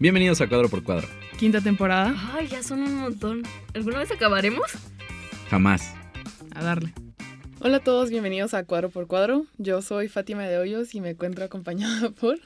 Bienvenidos a Cuadro por Cuadro. Quinta temporada. Ay, ya son un montón. ¿Alguna vez acabaremos? Jamás. A darle. Hola a todos, bienvenidos a Cuadro por Cuadro. Yo soy Fátima de Hoyos y me encuentro acompañada por...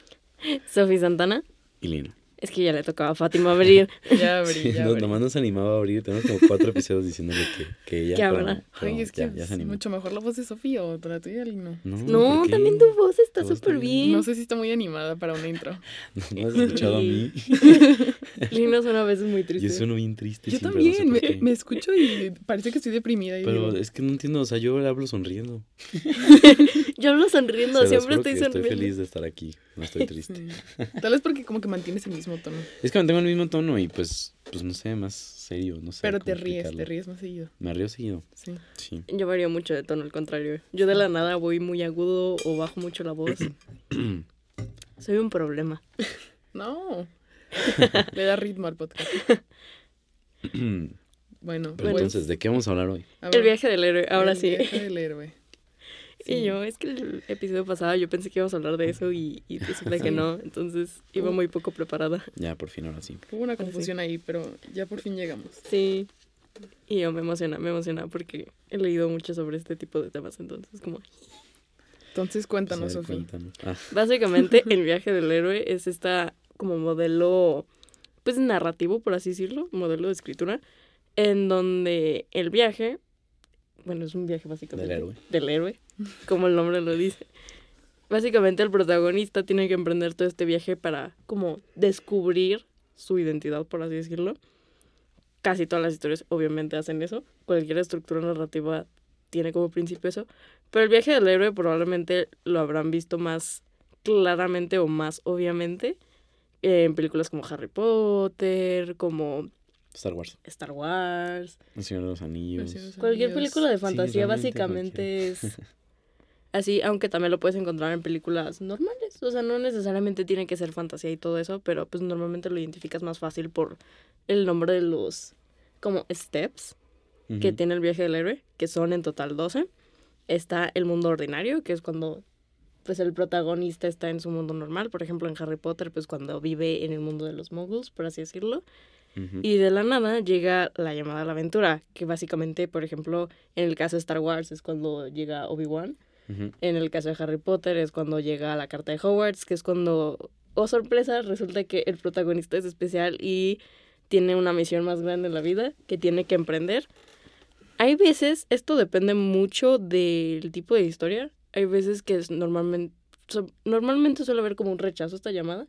Sofía Santana. Y Lina. Es que ya le tocaba a Fátima abrir. Ya abrí, Sí, ya no- abrí. nomás nos animaba a abrir. Tenemos como cuatro episodios diciéndole que, que ella. Que abra. no, Ay, es que ya, se mucho mejor la voz de Sofía o la tuya, Lino. No, No, también tu voz está súper bien. No sé si está muy animada para una intro. No has escuchado a mí. Lino suena a veces muy triste. Yo sueno bien triste. Yo siempre, no sé también, me, me escucho y parece que estoy deprimida. Y Pero digo, es que no entiendo. O sea, yo hablo sonriendo. Yo hablo sonriendo, Se siempre estoy sonriendo. Estoy feliz de estar aquí. No estoy triste. sí. Tal vez porque como que mantienes el mismo tono. Es que mantengo el mismo tono y pues, pues no sé, más serio. No sé. Pero te ríes, explicarlo. te ríes más seguido. Me río seguido. Sí. Sí. Yo varío mucho de tono, al contrario. Yo de la nada voy muy agudo o bajo mucho la voz. Soy un problema. No. Le da ritmo al podcast. Bueno, Pero pues, entonces, ¿de qué vamos a hablar hoy? a El viaje del héroe, ahora el sí. viaje del héroe. Sí. Y yo, es que el episodio pasado yo pensé que íbamos a hablar de eso y, y resulta que no. Entonces iba muy poco preparada. Ya, por fin, ahora sí. Hubo una confusión ahí, pero ya por fin llegamos. Sí. Y yo me emociona, me emociona porque he leído mucho sobre este tipo de temas. Entonces, como. Entonces cuéntanos, Pues, Sofía. cuéntanos. Ah, Básicamente, el viaje del héroe es esta como modelo, pues narrativo, por así decirlo, modelo de escritura, en donde el viaje, bueno, es un viaje básicamente. Del héroe. Del héroe, como el nombre lo dice. Básicamente el protagonista tiene que emprender todo este viaje para como descubrir su identidad, por así decirlo. Casi todas las historias obviamente hacen eso. Cualquier estructura narrativa tiene como principio eso. Pero el viaje del héroe probablemente lo habrán visto más claramente o más obviamente en películas como Harry Potter, como Star Wars. Star Wars. El Señor de los Anillos. Señor de los Cualquier Anillos. película de Sí, fantasía básicamente es así, aunque también lo puedes encontrar en películas normales. O sea, no necesariamente tiene que ser fantasía y todo eso, pero pues normalmente lo identificas más fácil por el nombre de los como steps que tiene el viaje del héroe, que son en total 12. Está el mundo ordinario, que es cuando pues el protagonista está en su mundo normal, por ejemplo en Harry Potter, pues cuando vive en el mundo de los muggles, por así decirlo. Y de la nada llega la llamada a la aventura, que básicamente, por ejemplo, en el caso de Star Wars es cuando llega Obi-Wan, en el caso de Harry Potter es cuando llega la carta de Hogwarts, que es cuando, oh sorpresa, resulta que el protagonista es especial y tiene una misión más grande en la vida que tiene que emprender. Hay veces, esto depende mucho del tipo de historia, hay veces que es normalmente, so- normalmente suele haber como un rechazo a esta llamada.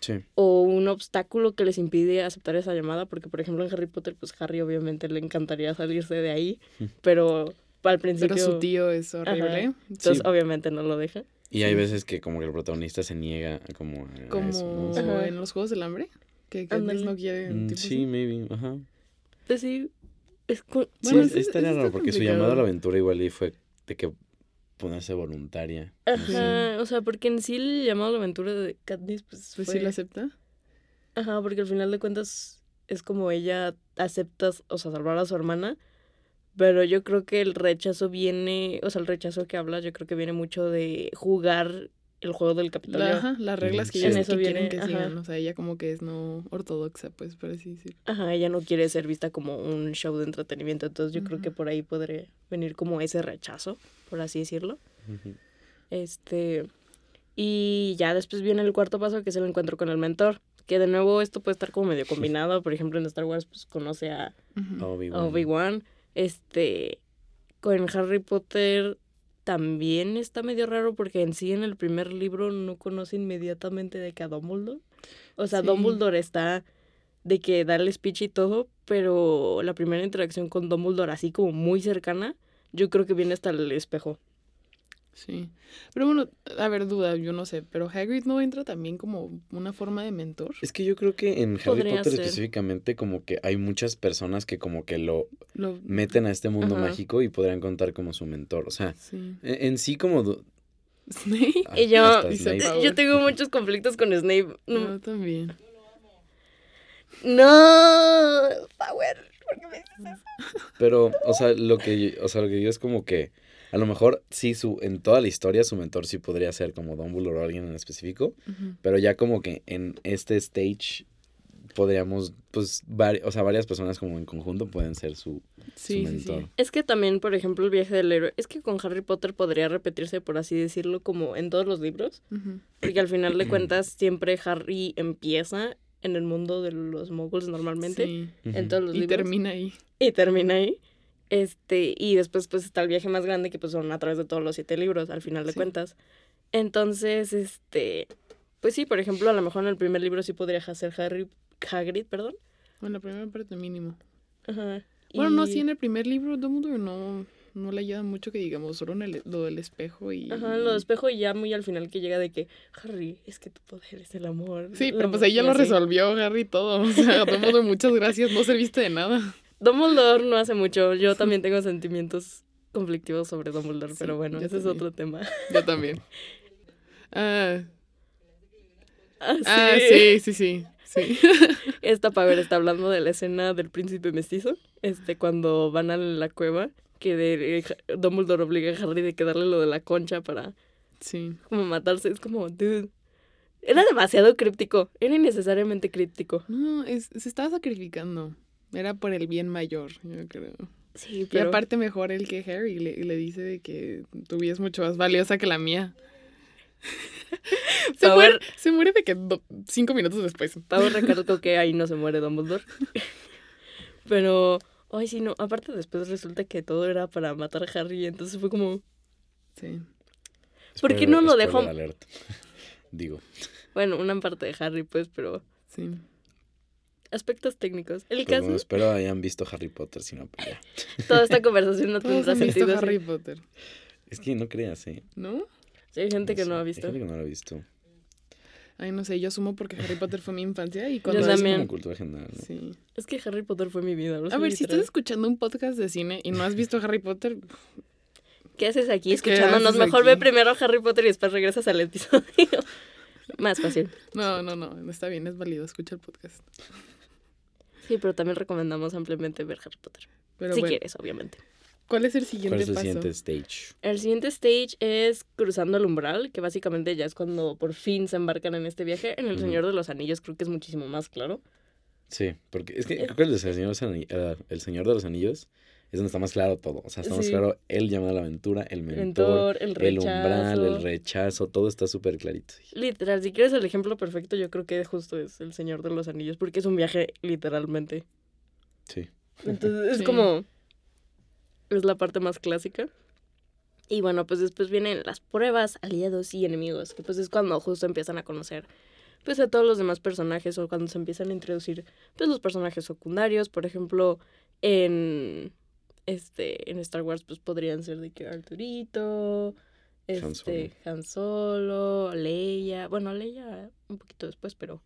Sí. o un obstáculo que les impide aceptar esa llamada, porque por ejemplo en Harry Potter, pues Harry obviamente le encantaría salirse de ahí, pero al principio... Pero su tío es horrible. Ajá. Entonces Sí. obviamente no lo deja. Y hay veces que como que el protagonista se niega a como a Como en los Juegos del Hambre. Que Ándale. no quiere. Mm, sí, así. maybe, ajá. Pues sí, es cu- Sí, Bueno, es- estaría está raro porque su llamado a la aventura igual y fue de que ponerse voluntaria. no sé. Ajá, o sea, porque en sí el llamado a la aventura de Katniss, pues, Pues fue- sí lo acepta. Ajá, porque al final de cuentas es como ella acepta, o sea, salvar a su hermana, pero yo creo que el rechazo viene, o sea, el rechazo que habla, yo creo que viene mucho de jugar el juego del Capitolio. La- ajá, las reglas que Sí. ellos En eso que quieren que ajá. sigan. O sea, ella como que es no ortodoxa, pues, por así decir. Ajá, ella no quiere ser vista como un show de entretenimiento, entonces yo creo que por ahí podría venir como ese rechazo, por así decirlo. Este, y ya después viene el cuarto paso, que es el encuentro con el mentor, que de nuevo esto puede estar como medio combinado, por ejemplo en Star Wars pues conoce a Ujú. Obi-Wan. a Obi-Wan, este, con Harry Potter también está medio raro porque en sí en el primer libro no conoce inmediatamente de que a Dumbledore. O sea, Sí. Dumbledore está de que da el speech y todo, pero la primera interacción con Dumbledore así como muy cercana, yo creo que viene hasta el espejo. Sí. Pero bueno, a ver, duda, yo no sé. Pero Hagrid no entra también como una forma de mentor. Es que yo creo que en Harry Podría Potter ser. específicamente como que hay muchas personas que como que lo Lo... meten a este mundo Ajá. mágico y podrían contar como su mentor. O sea, Sí. en, en sí como... Snape. Ah, Y yo, Snape. Yo tengo muchos conflictos con Snape. No, Yo también. no Power, ¿por qué me dices eso? Pero, o sea, lo que, yo- o sea, lo que digo es como que A lo mejor sí, su, en toda la historia su mentor sí podría ser como Dumbledore o alguien en específico, pero ya como que en este stage podríamos, pues, vari- o sea, varias personas como en conjunto pueden ser su, Sí, su sí, sí. mentor. Es que también, por ejemplo, el viaje del héroe, es que con Harry Potter podría repetirse, por así decirlo, como en todos los libros, Ujú. porque al final de cuentas siempre Harry empieza en el mundo de los moguls normalmente, Sí. en todos los Y libros, termina ahí. y termina ahí. Este, y después pues está el viaje más grande que pues son a través de todos los siete libros, al final de Sí. cuentas. Entonces, este, pues sí, por ejemplo, a lo mejor en el primer libro sí podría ser Harry, Hagrid, perdón. Bueno, la primera parte mínimo. Ajá. Bueno, no, sí, en el primer libro Dumbledore no, no le ayuda mucho que digamos, solo en el- lo del espejo y... Ajá, lo de espejo y ya muy al final que llega de que, Harry, es que tu poder es el amor. Sí, pero pues amor", ahí ya y lo así. resolvió Harry todo. O sea, Dumbledore, muchas gracias, no serviste de nada. Dumbledore no hace mucho. Yo también tengo sentimientos conflictivos sobre Dumbledore, Sí, pero bueno, ese es otro tema. Yo también. Ah, Ah, ah, sí, sí, sí. Sí. Esta Power está hablando de la escena del príncipe mestizo, este, cuando van a la cueva, que de, eh, Dumbledore obliga a Harry de que darle lo de la concha para Sí. como matarse. Es como, dude. Era demasiado críptico, era innecesariamente críptico. No, es, se estaba sacrificando. Era por el bien mayor, yo creo. Sí, Y pero... aparte mejor el que Harry le, le dice de que tu vida es mucho más valiosa que la mía. se, Power- muere, se muere de que do- cinco minutos después. Pavo recalcó que ahí no se muere Dumbledore. Pero, ay, sí, no. Aparte, después resulta que todo era para matar a Harry. Entonces fue como, Sí. ¿Por qué no lo dejó? alert. Digo. bueno, una parte de Harry, pues, pero Sí. aspectos técnicos. El Pues caso, bueno, espero hayan visto Harry Potter, si no, pues ya. toda esta conversación no tendrá han visto sentido. Harry. Potter, Es que no creas, ¿eh? ¿no? Sí, hay gente que sé, no ha hay visto. gente que no lo ha visto. Ay, no sé, yo asumo porque Harry Potter fue mi infancia y cuando... Yo Es también. como cultura general, ¿no? Sí. Es que Harry Potter fue mi vida. A ver, si estás escuchando un podcast de cine y no has visto Harry Potter, ¿Qué haces aquí ¿Qué escuchándonos? haces Mejor aquí? ve primero Harry Potter y después regresas al episodio. Más fácil. no, no, no, no está bien, es válido, escucha el podcast. Sí, pero también recomendamos ampliamente ver Harry Potter. Pero si bueno, quieres, obviamente. ¿Cuál es el ¿Cuál siguiente es el paso? siguiente stage? El siguiente stage es cruzando el umbral, que básicamente ya es cuando por fin se embarcan en este viaje. En El. Señor de los Anillos creo que es muchísimo más claro. Sí, porque es que creo que el, de Señor, de los Ani- eh, el Señor de los Anillos es donde está más claro todo. O sea, está más Sí. claro el llamado a la aventura, el mentor, Mentor, el el rechazo. umbral, el rechazo, todo está súper clarito. Literal, si quieres el ejemplo perfecto, yo creo que justo es El Señor de los Anillos, porque es un viaje literalmente. Sí. Entonces es Sí. como. Es la parte más clásica. Y bueno, pues después vienen las pruebas, aliados y enemigos, que pues es cuando justo empiezan a conocer pues a todos los demás personajes o cuando se empiezan a introducir pues los personajes secundarios, por ejemplo, en este en Star Wars pues podrían ser de que Arturito, Han este Han Solo, Leia, bueno, Leia un poquito después, pero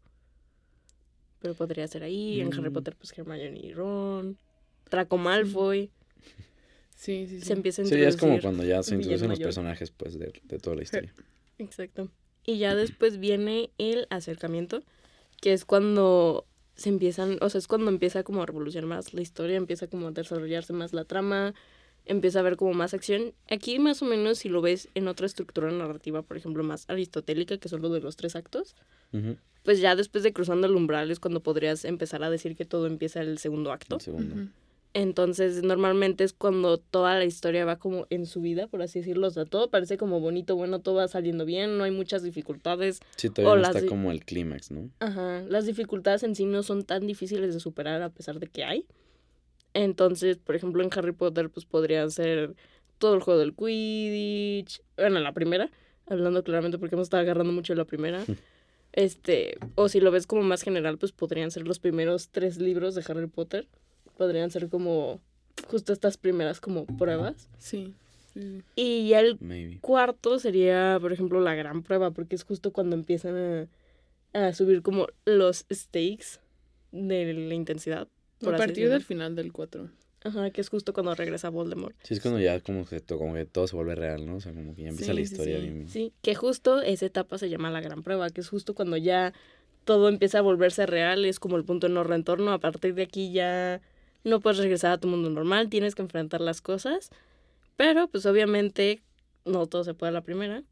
pero podría ser ahí, en Harry Mm. Potter pues Hermione y Ron, Draco Malfoy, Sí, sí, sí. se empieza a Sí, es como cuando ya se introducen los personajes pues de, de toda la historia. Exacto. Y ya después viene el acercamiento, que es cuando se empiezan, o sea, es cuando empieza como a revolucionar más la historia, empieza como a desarrollarse más la trama, empieza a haber como más acción. Aquí más o menos si lo ves en otra estructura narrativa, por ejemplo, más aristotélica, que son lo de los tres actos, pues ya después de cruzando el umbral es cuando podrías empezar a decir que todo empieza el segundo acto. el segundo. Entonces, normalmente es cuando toda la historia va como en su vida, por así decirlo. O sea, todo parece como bonito, bueno, todo va saliendo bien, no hay muchas dificultades. Sí, todavía O no las está como el clímax, ¿no? Ajá, las dificultades en sí no son tan difíciles de superar a pesar de que hay. Entonces, por ejemplo, en Harry Potter, pues podrían ser todo el juego del Quidditch. Bueno, la primera, hablando claramente porque hemos estado agarrando mucho la primera. Este, o si lo ves como más general, pues podrían ser los primeros tres libros de Harry Potter. Podrían ser como justo estas primeras como pruebas. Sí. sí. Y ya el Maybe. cuarto sería, por ejemplo, la gran prueba, porque es justo cuando empiezan a, a subir como los stakes de la intensidad. por A partir del final del 4. Ajá, que es justo cuando regresa Voldemort. Sí, es cuando ya como que, como que todo se vuelve real, ¿no? O sea, como que ya empieza Sí, la sí, historia sí. bien. Sí, que justo esa etapa se llama la gran prueba, que es justo cuando ya todo empieza a volverse real, es como el punto de no retorno. A partir de aquí ya no puedes regresar a tu mundo normal, tienes que enfrentar las cosas. Pero, pues obviamente, no todo se puede a la primera.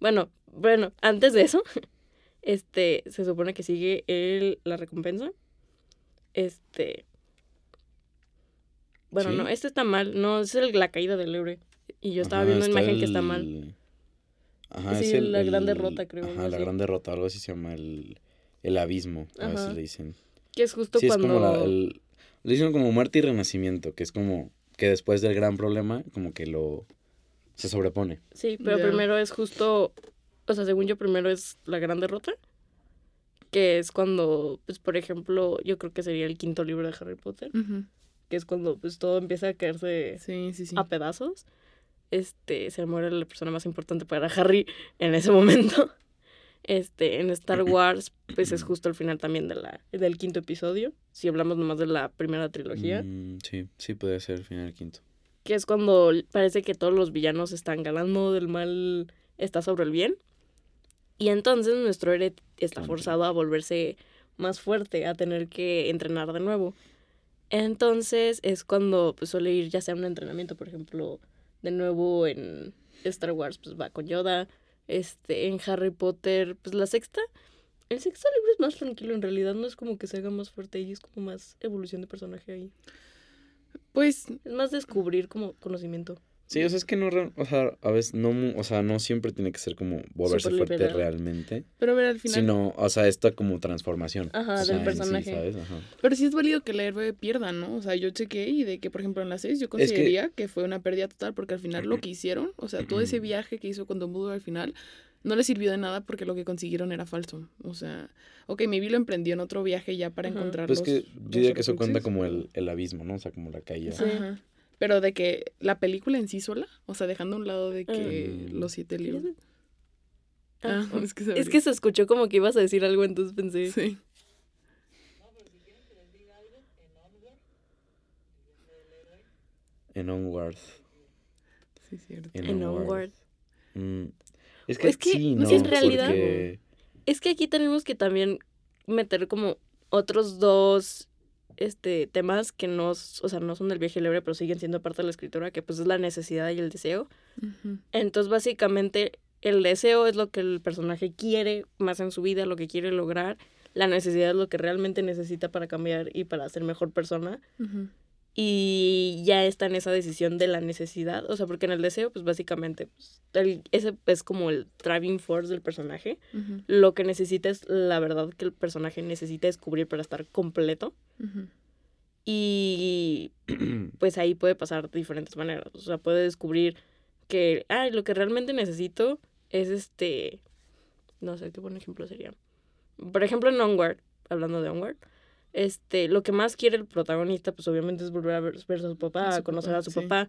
Bueno, bueno, antes de eso, este, se supone que sigue el, la recompensa. Este. Bueno, ¿Sí? no, este está mal. No, es el- la caída del héroe. Y yo estaba Ajá, viendo una imagen que está mal. Ajá, Sí, es el, la gran derrota, creo, Ajá, la así. gran derrota, algo así se llama el, el abismo, a veces le dicen. Que es justo Sí, cuando. es como la, el, le dicen como muerte y renacimiento, que es como que después del gran problema, como que lo, se sobrepone. Sí, pero primero es justo, o sea, según yo, primero es la gran derrota, que es cuando, pues, por ejemplo, yo creo que sería el quinto libro de Harry Potter, que es cuando, pues, todo empieza a caerse Sí, sí, sí. a pedazos. Este, se muere la persona más importante para Harry en ese momento. Este, en Star Wars, pues, es justo el final también de la, del quinto episodio, si hablamos nomás de la primera trilogía. Mm, sí, sí puede ser el final quinto. que es cuando parece que todos los villanos están ganando, del mal está sobre el bien. Y entonces nuestro héroe está forzado a volverse más fuerte, a tener que entrenar de nuevo. Entonces es cuando pues, suele ir ya sea un entrenamiento, por ejemplo, de nuevo en Star Wars, pues va con Yoda. Este, en Harry Potter, pues la sexta. El sexto libro es más tranquilo, en realidad no es como que se haga más fuerte y es como más evolución de personaje ahí. Pues Es más descubrir como conocimiento. Sí, o sea, es que no, o sea, a veces no, o sea, no siempre tiene que ser como volverse fuerte realmente, Pero a ver, al final. sino, o sea, esta como transformación. Ajá, o del en sí, personaje. ¿sabes? Ajá. Pero sí es válido que el héroe pierda, ¿no? O sea, yo chequé y de que, por ejemplo, en la 6 yo consideraría que... fue una pérdida total porque al final lo que hicieron, o sea, todo ese viaje que hizo con Dumbledore al final, no le sirvió de nada porque lo que consiguieron era falso. O sea, ok, maybe lo emprendió en otro viaje ya para encontrar Pues los- que yo diría que eso cuenta como el, el abismo, ¿no? O sea, como la caída. Sí. Ajá. Pero de que la película en sí sola, o sea, dejando a un lado de que Mm. los siete libros. Ah, Ah, es que, es que se escuchó como que ibas a decir algo, entonces pensé. Sí. En Onward. Sí, cierto. En, En Onward. Mm, Es que, Es que, sí, no en realidad- porque- Es que aquí tenemos que también meter como otros dos este temas que no, o sea, no son del viaje libre, pero siguen siendo parte de la escritura, que pues es la necesidad y el deseo. Entonces, básicamente, el deseo es lo que el personaje quiere más en su vida, lo que quiere lograr. La necesidad es lo que realmente necesita para cambiar y para ser mejor persona. Y ya está en esa decisión de la necesidad, o sea, porque en el deseo, pues básicamente, pues, el- ese es como el driving force del personaje. Lo que necesita es la verdad que el personaje necesita descubrir para estar completo. Y pues ahí puede pasar de diferentes maneras. O sea, puede descubrir que, ah, lo que realmente necesito es este, no sé qué buen ejemplo sería. Por ejemplo, en Onward, hablando de Onward, este, lo que más quiere el protagonista, pues obviamente es volver a ver, ver a su papá, A su conocer papá, a su sí. papá.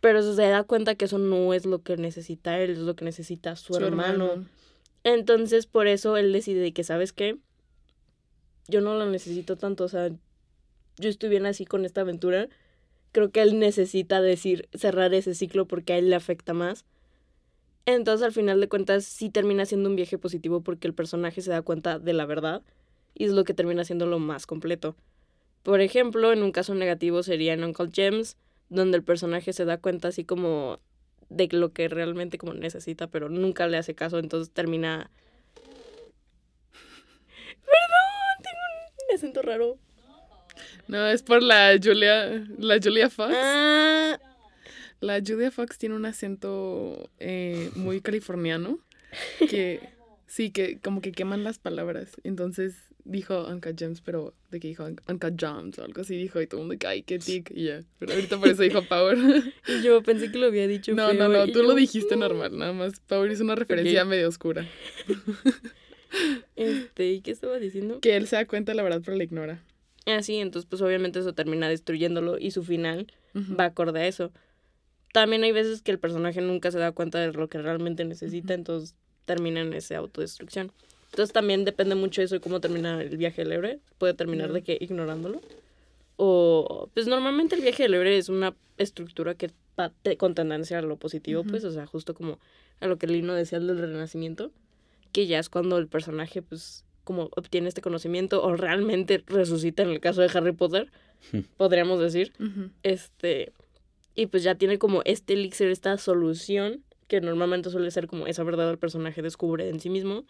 Pero se da cuenta que eso no es lo que necesita él, es lo que necesita su, hermano. Entonces, por eso él decide que, ¿sabes qué? Yo no lo necesito tanto, o sea, yo estoy bien así con esta aventura. Creo que él necesita decir, cerrar ese ciclo porque a él le afecta más. Entonces, al final de cuentas, sí termina siendo un viaje positivo porque el personaje se da cuenta de la verdad y es lo que termina siendo lo más completo. Por ejemplo, en un caso negativo sería en Uncle James, donde el personaje se da cuenta así como de lo que realmente como necesita, pero nunca le hace caso, entonces termina... Perdón, tengo un acento raro. No, es por la Julia, la Julia Fox. Ah, La Julia Fox tiene un acento eh, muy californiano que sí, que como que queman las palabras. Entonces dijo Uncle James, pero de que dijo Un- James o algo así dijo y todo el mundo ay, qué tic y ya. Pero ahorita por eso dijo Power. y yo pensé que lo había dicho No, feo, no, no, tú yo, lo dijiste "No". normal, nada más. Power es una referencia medio oscura. Este, ¿y qué estaba diciendo? Que él se da cuenta la verdad, pero la ignora. Ah, sí, entonces pues obviamente eso termina destruyéndolo y su final va acorde a eso. También hay veces que el personaje nunca se da cuenta de lo que realmente necesita, entonces termina en esa autodestrucción. Entonces también depende mucho de eso de cómo termina el viaje del. Puede terminar de que ignorándolo. O, pues normalmente el viaje del héroe es una estructura que va te- con tendencia a lo positivo, pues, o sea, justo como a lo que Lino decía del renacimiento, que ya es cuando el personaje, pues, como obtiene este conocimiento o realmente resucita en el caso de Harry Potter, podríamos decir Ujú. este Y pues ya tiene como este elixir, esta solución, que normalmente suele ser como esa verdad el personaje descubre en sí mismo,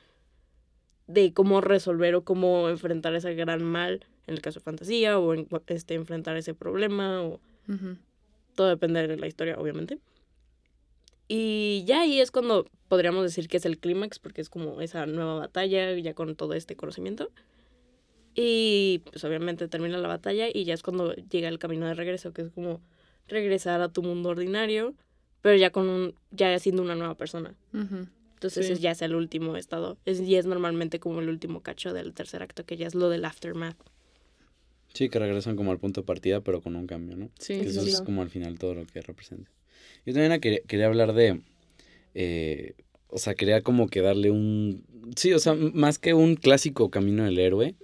de cómo resolver o cómo enfrentar ese gran mal, en el caso de fantasía, o en, este, enfrentar ese problema, o todo depende de la historia, obviamente. Y ya ahí es cuando podríamos decir que es el clímax, porque es como esa nueva batalla, ya con todo este conocimiento. Y pues obviamente termina la batalla y ya es cuando llega el camino de regreso, que es como regresar a tu mundo ordinario, pero ya con un, ya siendo una nueva persona. Ujú. Entonces Sí. es- ya es el último estado. Es, y es normalmente como el último cacho del tercer acto, que ya es lo del aftermath. Sí, que regresan como al punto de partida, pero con un cambio, ¿no? Sí, Que sí, eso sí. es como al final todo lo que representa. Yo también quería, quería hablar de, eh, o sea, quería como que darle un, sí, o sea, más que un clásico camino del héroe,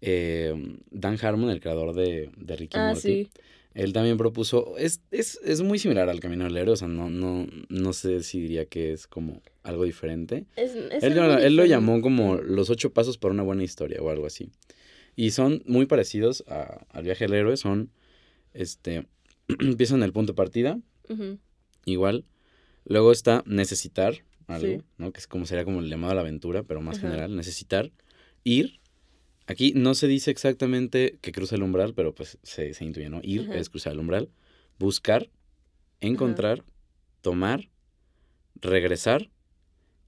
eh, Dan Harmon, el creador de, de Ricky Ah, Morty, sí. Él también propuso, es, es, es muy similar al camino del héroe, o sea, no, no, no sé si diría que es como algo diferente. Es, es Él, algo lo- él lo llamó como los ocho pasos para una buena historia o algo así. Y son muy parecidos a- al viaje del héroe. Son, este, empiezan en el punto de partida, igual. Luego está necesitar algo, Sí. ¿no? Que es como sería como el llamado a la aventura, pero más general. Necesitar, ir. Aquí no se dice exactamente que cruza el umbral, pero pues se, se intuye, ¿no? Ir es cruzar el umbral. Buscar, encontrar, tomar, regresar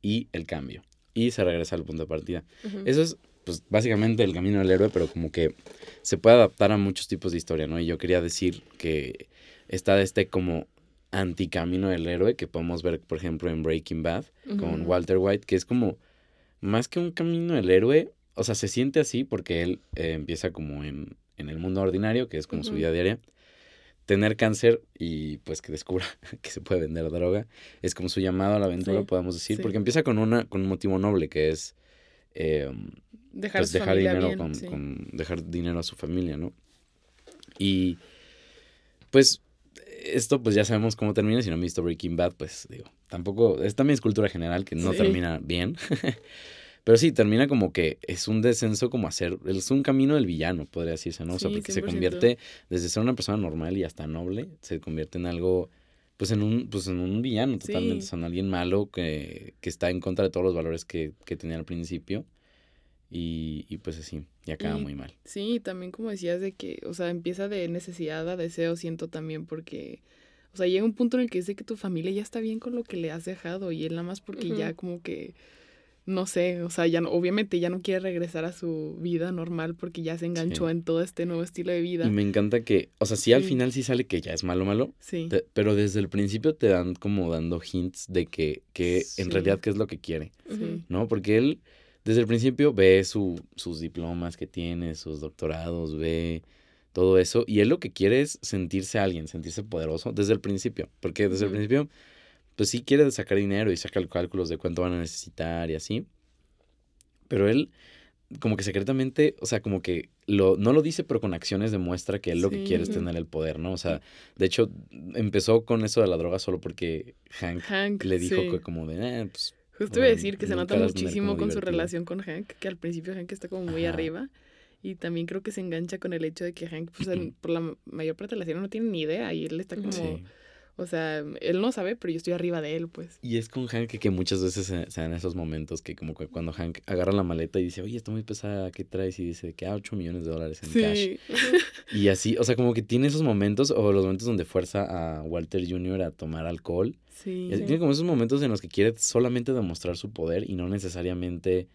y el cambio. Y se regresa al punto de partida. Eso es, pues, básicamente el camino del héroe, pero como que se puede adaptar a muchos tipos de historia, ¿no? Y yo quería decir que está este como anticamino del héroe que podemos ver, por ejemplo, en Breaking Bad con. Walter White, que es como más que un camino del héroe, o sea, se siente así porque él eh, empieza como en, en el mundo ordinario, que es como su vida diaria. Tener cáncer y pues que descubra que se puede vender droga es como su llamado a la aventura, Sí, podemos decir, sí. porque empieza con, una, con un motivo noble que es eh, Dejar pues dejar dinero bien, con, sí. con- dejar dinero a su familia, ¿no? Y pues esto pues ya sabemos cómo termina, si no han visto Breaking Bad, pues digo, tampoco, es también es cultura general que no Sí. termina bien. Pero sí, termina como que es un descenso como hacer, es un camino del villano, podría decirse, ¿no? O sea, Sí, porque se 100%. convierte desde ser una persona normal y hasta noble, se convierte en algo, pues en un, pues en un villano totalmente, Sí. son alguien malo que, que está en contra de todos los valores que, que tenía al principio. Y, y pues así, y acaba Y- muy mal. Sí, también como decías de que, o sea, empieza de necesidad a deseo, siento también, porque, o sea, llega un punto en el que dice que tu familia ya está bien con lo que le has dejado y él nada más porque ya como que, no sé, o sea, ya no, obviamente ya no quiere regresar a su vida normal porque ya se enganchó Sí. en todo este nuevo estilo de vida. Y me encanta que, o sea, sí al Sí. final sí sale que ya es malo, malo, Sí, te- pero desde el principio te dan como dando hints de que, que en realidad qué es lo que quiere, sí, ¿no? Porque él desde el principio ve su, sus diplomas que tiene, sus doctorados, ve todo eso, y él lo que quiere es sentirse alguien, sentirse poderoso desde el principio, porque desde el principio, pues sí quiere sacar dinero y saca los cálculos de cuánto van a necesitar y así, pero él como que secretamente, o sea, como que lo, no lo dice, pero con acciones demuestra que él lo que quiere es tener el poder, ¿no? O sea, de hecho, empezó con eso de la droga solo porque Hank Hank, le dijo sí. que como de, "Ah, pues, Justo iba a decir que se nota muchísimo con su divertido. relación con Hank, que al principio Hank está como muy Ajá. arriba. Y también creo que se engancha con el hecho de que Hank, pues, por la ma- mayor parte de la serie no tiene ni idea. Y él está como, sí. O sea, él no sabe, pero yo estoy arriba de él, pues. Y es con Hank que, que muchas veces se, se dan esos momentos que como que cuando Hank agarra la maleta y dice, oye, está muy pesada, ¿qué traes? Y dice que ah, 8 millones de dólares en cash. Sí, Y así, o sea, como que tiene esos momentos o los momentos donde fuerza a Walter Jr. a tomar alcohol. sí. Y Tiene como esos momentos en los que quiere solamente demostrar su poder y no necesariamente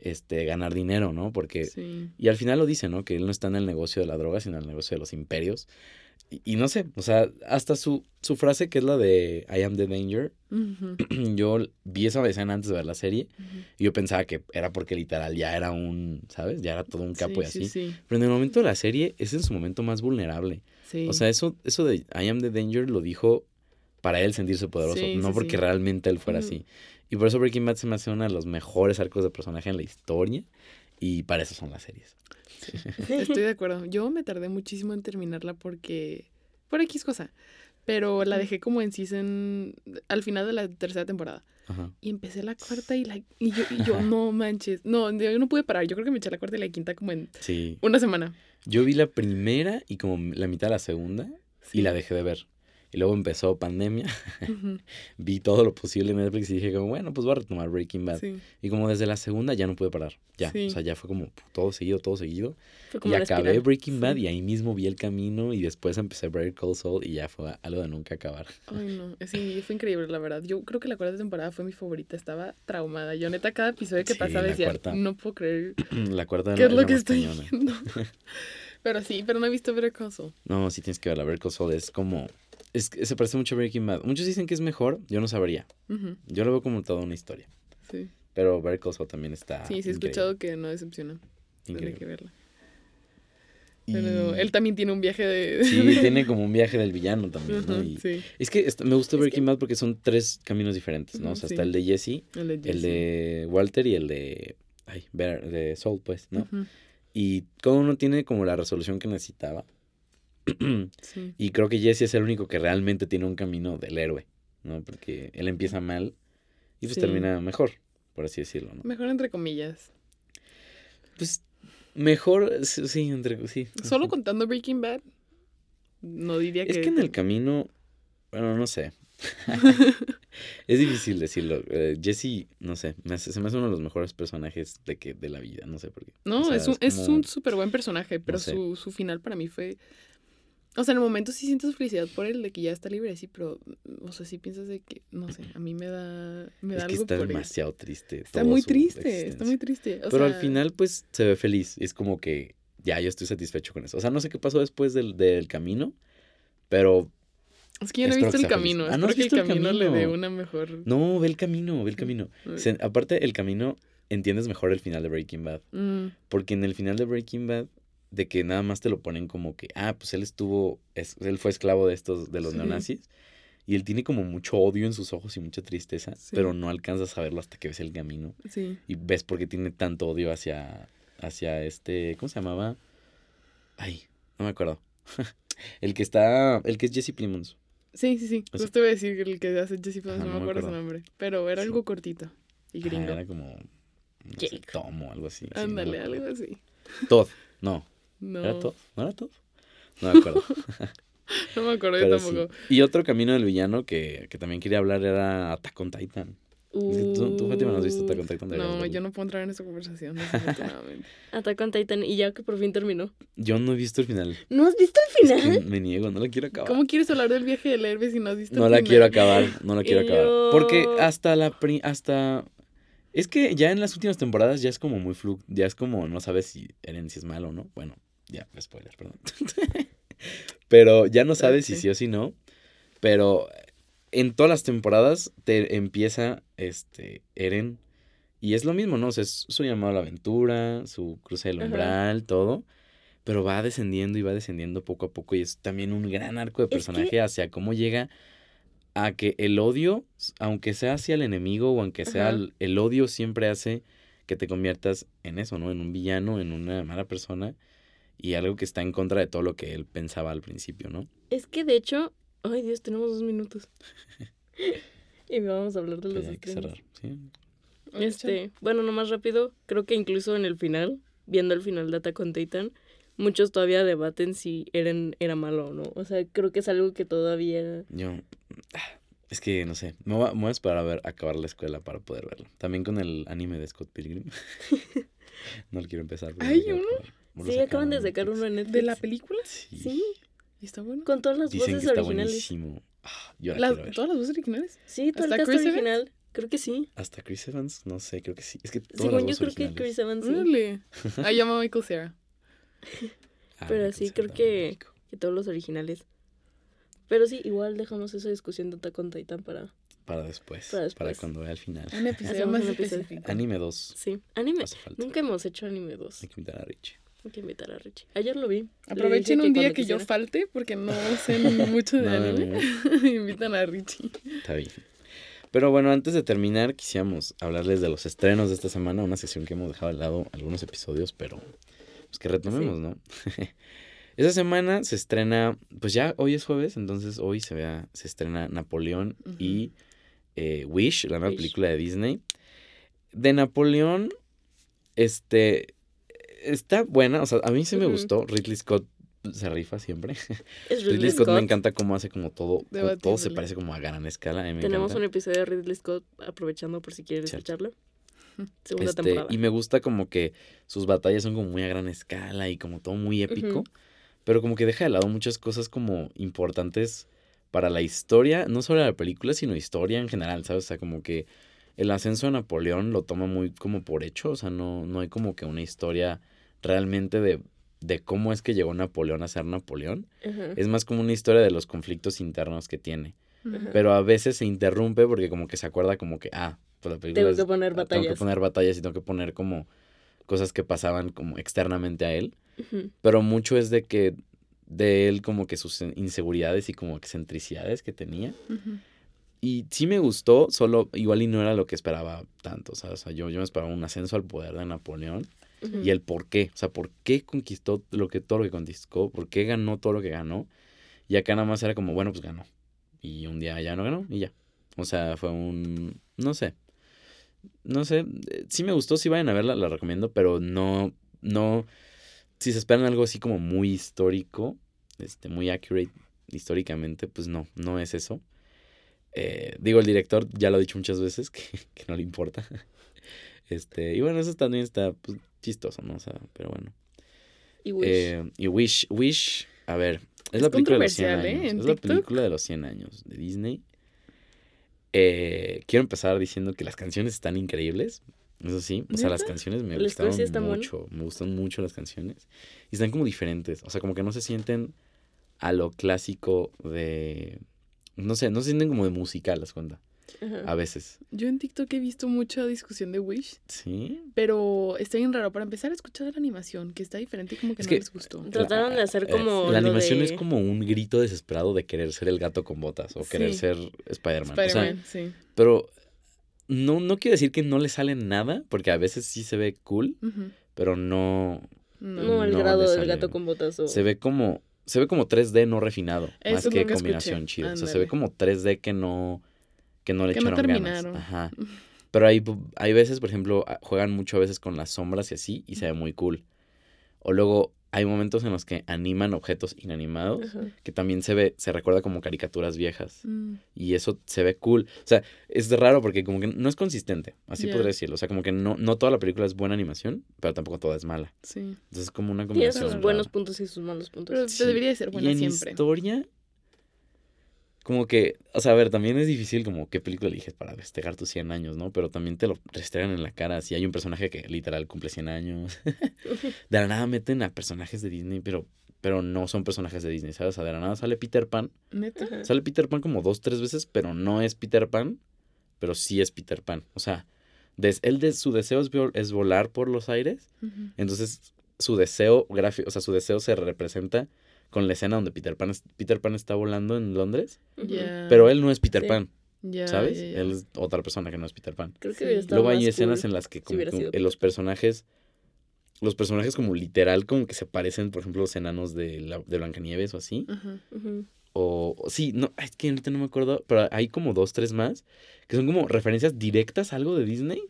este, ganar dinero, ¿no? Porque Sí. Y al final lo dice, ¿no? Que él no está en el negocio de la droga, sino en el negocio de los imperios. Y, y no sé, o sea, hasta su, su frase que es la de I am the danger, yo vi esa escena antes de ver la serie y yo pensaba que era porque literal ya era un, ¿sabes? Ya era todo un capo sí, y así. Sí, sí, Pero en el momento de la serie es en su momento más vulnerable. sí. O sea, eso, eso de I am the danger lo dijo para él sentirse poderoso, no porque realmente él fuera así. Y por eso Breaking Bad se me hace uno de los mejores arcos de personaje en la historia y para eso son las series. Estoy de acuerdo. Yo me tardé muchísimo en terminarla porque. Por X cosa. Pero la dejé como en season. Al final de la tercera temporada. Ajá. Y empecé la cuarta y la. Y yo, y yo no manches. No, yo no pude parar. Yo creo que me eché la cuarta y la quinta como en Sí, una semana. Yo vi la primera y como la mitad de la segunda y la dejé de ver. Y luego empezó pandemia. Ujú, Vi todo lo posible en Netflix y dije como, bueno, pues voy a retomar Breaking Bad. Sí. Y como desde la segunda ya no pude parar. Ya. Sí. O sea, ya fue como todo seguido, todo seguido. Y acabé. Breaking Bad Sí. y ahí mismo vi el camino y después empecé ver Cold Soul y ya fue algo de nunca acabar. Ay, no. Sí, fue increíble, la verdad. Yo creo que la cuarta temporada fue mi favorita. Estaba traumada. Yo, neta, cada episodio que pasaba decía, cuarta. no puedo creer la cuarta qué es lo que estoy cañona. viendo. pero sí, pero no he visto Better Call Saul. No, sí tienes que verla. Ver Cold Soul es como... Es, que se parece mucho a Breaking Bad. Muchos dicen que es mejor. Yo no sabría. Yo lo veo como toda una historia. Sí, Pero Ver Call Saul también está sí, sí he increíble, escuchado que no decepciona. Tendré increíble. que verla. Y- Pero él también tiene un viaje de... Sí, tiene como un viaje del villano también, ¿no? Ajá, Y- sí, Es que me gustó Es Breaking Bad porque son tres caminos diferentes, ¿no? O sea, está el de Jesse, el de el Jesse. de Walter y el de... Ay, de Soul, pues, ¿no? Y cada uno tiene como la resolución que necesitaba. Sí. y creo que Jesse es el único que realmente tiene un camino del héroe, ¿no? Porque él empieza mal y pues Sí. termina mejor, por así decirlo, ¿no? Mejor entre comillas. Pues mejor, sí, entre... Sí. Solo contando Breaking Bad, no diría que... Es que en el camino, bueno, no sé. es difícil decirlo. Eh, Jesse, no sé, me hace- se me hace uno de los mejores personajes de que de la vida, no sé por qué. No, O sea, es un, es como- un súper buen personaje, pero sé. su, su final para mí fue... O sea, en el momento sí sientes felicidad por él de que ya está libre, sí, pero, o sea, sí piensas de que, no sé, a mí me da, me da Es que algo está por él. demasiado triste. Está muy triste, está muy triste. o Pero al final, pues, se ve feliz. Es como que ya yo estoy satisfecho con eso. O sea, no sé qué pasó después del, del camino, pero Es que yo no he visto el feliz. camino, Ah, ¿no has que el visto el camino, le dé una mejor... no, ve el camino, ve el camino. Se- aparte, el camino, entiendes mejor el final de Breaking Bad. Mm, Porque en el final de Breaking Bad, de que nada más te lo ponen como que, ah, pues él estuvo, es- él fue esclavo de estos, de los Sí. neonazis. Y él tiene como mucho odio en sus ojos y mucha tristeza, Sí. pero no alcanzas a verlo hasta que ves el camino. sí, Y ves por qué tiene tanto odio hacia, hacia este, ¿cómo se llamaba? Ay, no me acuerdo. el que está, el que es Jesse Plimons. sí, sí, sí. Justo iba a decir que el que hace Jesse Plemons, no me acuerdo su nombre, pero era algo cortito y Ajá, gringo. era como, no sé, Jake. Tom o algo así. sí, no Ándale, algo así. Todd, no, No, ¿era Todd? ¿No era Todd? No me acuerdo. no me acuerdo yo sí. tampoco. Y otro camino del villano que, que también quería hablar era Attack on Titan. Tú, tú Fátima, no has visto Attack on Titan. No, yo no puedo entrar en esta conversación, desafortunadamente. Attack on Titan y ya que por fin terminó. Yo no he visto el final. ¿No has visto el Es final? que me niego, no la quiero acabar. ¿Cómo quieres hablar del viaje del héroe si no has visto No el la final? quiero acabar, no la quiero acabar. yo- Porque hasta la pri- hasta es que ya en las últimas temporadas ya es como muy flu, ya es como no sabes si Eren si es malo o no. Bueno, ya, spoiler, perdón. pero ya no sabes si sí o si no. Pero en todas las temporadas te empieza este Eren y es lo mismo, ¿no? O sea, es su llamado a la aventura, su cruce del Ajá. umbral, todo. Pero va descendiendo y va descendiendo poco a poco y es también un gran arco de que- personaje hacia cómo llega a que el odio, aunque sea hacia el enemigo o aunque sea el odio siempre hace que te conviertas en eso, ¿no? En un villano, en una mala persona y algo que está en contra de todo lo que él pensaba al principio, ¿no? Es que de hecho, ay Dios, tenemos dos minutos. y vamos a hablar de los Que hay que cerrar, ¿sí? Este, bueno, nomás rápido, creo que incluso en el final, viendo el final de Attack on Titan, muchos todavía debaten si Eren era malo o no. O sea, creo que es algo que todavía... Yo, es que no sé, me voy, a, me voy a esperar a ver, acabar la escuela para poder verlo. También con el anime de Scott Pilgrim. no lo quiero empezar. ¿Hay uno? acabar. Sí, sacaron acaban de sacar uno en Netflix. ¿De la película? Sí. Sí, ¿Y está bueno? con todas las Dicen que voces está originales. buenísimo. Ah, yo la Las- quiero ver. ¿Todas las voces originales? Sí, todo el ¿Hasta cast Chris Evans? original. Creo que sí. Hasta Chris Evans, no sé, creo que sí. Es que todas Según las yo voces creo que originales. Chris Evans sí. Órale. Ah, llama a Michael Cera. Ah, Pero Michael sí, Cera creo que, que todos los originales. Pero sí, igual dejamos esa discusión de Attack on Titan para... Para después, Para para, después. cuando vea el final. Un episodio Hacemos más un episodio. específico. Anime 2. Sí, anime. Nunca hemos hecho anime 2. Hay que invitar a Richie. Hay que invitar a Richie. Ayer lo vi. Aprovechen un día que yo falte porque no sé mucho de No, no, anime. no, Invitan a Richie. Está bien. Pero bueno, antes de terminar, quisiéramos hablarles de los estrenos de esta semana, una sección que hemos dejado de lado algunos episodios, pero pues que retomemos, ¿no? Esta semana se estrena, pues ya hoy es jueves, entonces hoy se vea, se estrena Napoleón y eh, Wish, la nueva Wish. película de Disney. De Napoleón, este, está buena, o sea, a mí sí me gustó. Ridley Scott se rifa siempre. Es Ridley, Ridley Scott, Scott. me encanta cómo hace como todo, como todo se parece como a gran escala. a Tenemos un episodio de Ridley Scott aprovechando por si quieres Cierto. escucharlo. Segunda Este, temporada. y me gusta como que sus batallas son como muy a gran escala y como todo muy épico. Pero como que deja de lado muchas cosas como importantes para la historia, no solo de la película, sino historia en general, ¿sabes? O sea, como que el ascenso de Napoleón lo toma muy como por hecho, o sea, no, no hay como que una historia realmente de, de cómo es que llegó Napoleón a ser Napoleón. Es más como una historia de los conflictos internos que tiene. Pero a veces se interrumpe porque como que se acuerda como que, ah, pues la película Tengo es- que poner tengo que batallas. poner batallas y tengo que poner como cosas que pasaban como externamente a él. Pero mucho es de que de él como que sus inseguridades y como excentricidades que tenía. Y sí me gustó, solo igual y no era lo que esperaba tanto. ¿sabes? O sea, yo, yo me esperaba un ascenso al poder de Napoleón Y el por qué. O sea, por qué conquistó lo que, todo lo que conquistó, por qué ganó todo lo que ganó. Y acá nada más era como, bueno, pues ganó. Y un día ya no ganó y ya. O sea, fue un... No sé. No sé. eh, Sí me gustó, sí vayan a verla, la recomiendo, pero no... No... Si se esperan algo así como muy histórico, este, muy accurate históricamente, pues no, no es eso. Eh, digo, el director ya lo ha dicho muchas veces que, que no le importa. Este, y bueno, eso también está pues, chistoso, ¿no? O sea, pero bueno. Y Wish. Eh, y Wish, Wish, a ver, es, Es la película de los 100 controversial, ¿eh? años. Es la película de los 100 años de Disney. Eh, quiero empezar diciendo que las canciones están increíbles. Eso sí, o sea, las canciones me ¿El score gustaron bueno? mucho. Me gustan mucho las canciones. Y están como diferentes. O sea, como que no se sienten a lo clásico de. No sé, no se sienten como de musical, las cuenta. Ajá. A veces. Yo en TikTok he visto mucha discusión de Wish, Sí. pero está bien raro. Para empezar a escuchar la animación, que está diferente y como que Es no que- les gustó. Trataron de hacer eh, como la animación es como un grito desesperado de querer ser el gato con botas o querer ser Spider-Man. O sea, Spider-Man, sí. pero no, no quiero decir que no le sale nada, porque a veces sí se ve cool, pero no. No. No, el no grado del gato con botas o... Se ve como. Se ve como 3D no refinado. Eso más es que combinación escuché. chida. O sea, se ve como 3D que no. Que no le Que no echaron terminaron. ganas. Ajá. Pero hay, hay veces, por ejemplo, juegan mucho a veces con las sombras y así, y se ve muy cool. O luego hay momentos en los que animan objetos inanimados, Ajá. que también se ve, se recuerda como caricaturas viejas. Mm, Y eso se ve cool. O sea, es raro porque como que no es consistente, así podría decirlo. O sea, como que no, no toda la película es buena animación, pero tampoco toda es mala. sí. Entonces es como una Tiene combinación. sus buenos puntos y sus malos puntos. Pero Sí. debería de ser Y buena en siempre. historia, como que, o sea, a ver, también es difícil como qué película eliges para festejar tus 100 años, ¿no? Pero también te lo restregan en la cara. Si hay un personaje que literal cumple 100 años. de la nada meten a personajes de Disney, pero, pero no son personajes de Disney, ¿sabes? O sea, de la nada sale Peter Pan. ¿Neta? Sale Peter Pan como dos, tres veces, pero no es Peter Pan, pero sí es Peter Pan. O sea, des- él de, su deseo es, vol- es volar por los aires, entonces su deseo gráfico, o sea, su deseo se representa con la escena donde Peter Pan, es- Peter Pan está volando en Londres, pero él no es Peter Sí. Pan, ¿sabes? Él es otra persona que no es Peter Pan. Creo que Sí. Luego hay escenas cool. en las que, como sido eh, los personajes, los personajes como literal como que se parecen, por ejemplo, los enanos de, la, de Blancanieves o así. O, o sí, no, es que ahorita no me acuerdo, pero hay como dos, tres más que son como referencias directas a algo de Disney,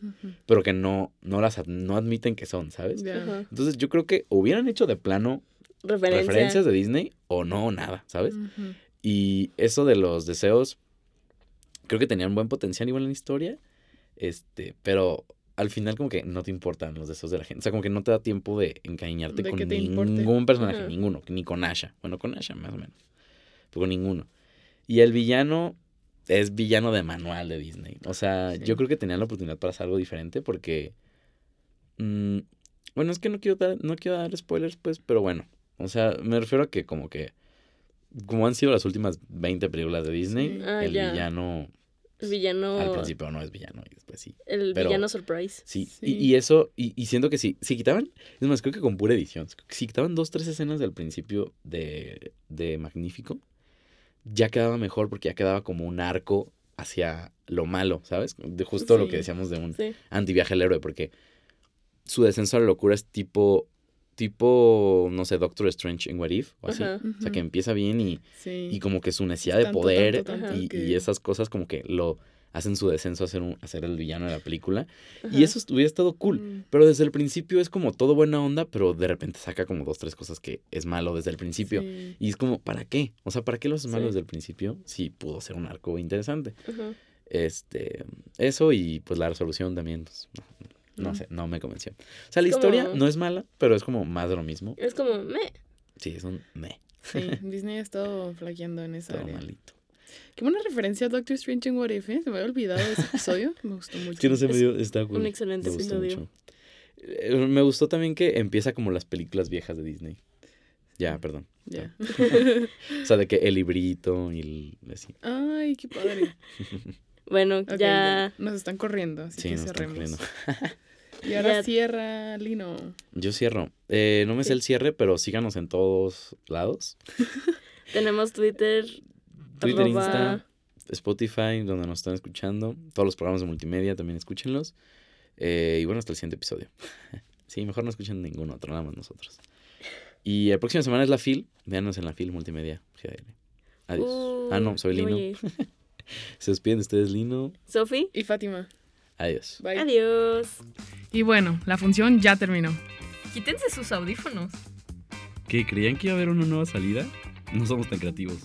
pero que no, no las no admiten que son, ¿sabes? Entonces yo creo que hubieran hecho de plano Referencia. referencias de Disney o no, nada, ¿sabes? Y eso de los deseos, creo que tenían buen potencial igual en la historia, este, pero al final como que no te importan los deseos de la gente. O sea, como que no te da tiempo de encariñarte De con importe. ningún personaje, ninguno, ni con Asha. Bueno, con Asha más o menos, pero con ninguno. Y el villano es villano de manual de Disney. O sea, Sí. yo creo que tenían la oportunidad para hacer algo diferente porque... mm, bueno, es que no quiero dar, no quiero dar spoilers, pues, pero bueno. O sea, me refiero a que como que... Como han sido las últimas 20 películas de Disney, Sí. Ah, el ya. villano villano. al principio no es villano y después sí. El pero- villano surprise. Sí, Sí. Y, y eso, y, y siento que sí, si quitaban, es más, creo que con pura edición, si quitaban dos, tres escenas del principio de, de Magnífico, ya quedaba mejor porque ya quedaba como un arco hacia lo malo, ¿sabes? De justo lo que decíamos de un Sí. antiviaje al héroe, porque su descenso a la locura es tipo, tipo, no sé, Doctor Strange en What If, o así. Ajá. O sea, que empieza bien y, Sí. y como que su necesidad de poder tanto, tanto y, que- y esas cosas como que lo hacen su descenso a ser, un, a ser el villano de la película. Y eso hubiera estado cool. Mm. Pero desde el principio es como todo buena onda, pero de repente saca como dos, tres cosas que es malo desde el principio. Sí. Y es como, ¿para qué? O sea, ¿para qué lo haces malo Sí. desde el principio? Si pudo ser un arco interesante. Ajá. Este, eso y pues la resolución también, pues, no, Mm. sé, no me convenció. O sea, la Es historia como- no es mala, pero es como más de lo mismo. Es como, me. Sí, es un me, Sí, Disney ha estado flaqueando en esa todo área. malito. Qué buena referencia a Doctor Strange en What If, ¿eh? Se me había olvidado de ese episodio. Me gustó mucho. No dio, está cool. un excelente Me gustó episodio. mucho. Eh, Me gustó también que empieza como las películas viejas de Disney. Ya, perdón. Ya. O sea, de que el librito y el, así. Ay, qué padre. Bueno, ya. Nos están corriendo, así Sí, que nos están cerremos. corriendo. Y ahora Ya. cierra Lino. Yo cierro. Eh, no me sé el cierre, pero síganos en todos lados. Tenemos Twitter. Twitter, arroba- Insta, Spotify, donde nos están escuchando. Todos los programas de multimedia también escúchenlos. Eh, y bueno, hasta el siguiente episodio. sí, mejor no escuchen ningún otro, nada más nosotros. Y la próxima semana es la FIL. Véanos en la FIL Multimedia. GDL. Adiós. ah, no, soy Lino. Se despiden de ustedes, Lino. Sofi, Y Fátima. Adiós. Bye. adiós. Y bueno, la función ya terminó. Quítense sus audífonos. ¿Qué? ¿Creían que iba a haber una nueva salida? No somos tan creativos.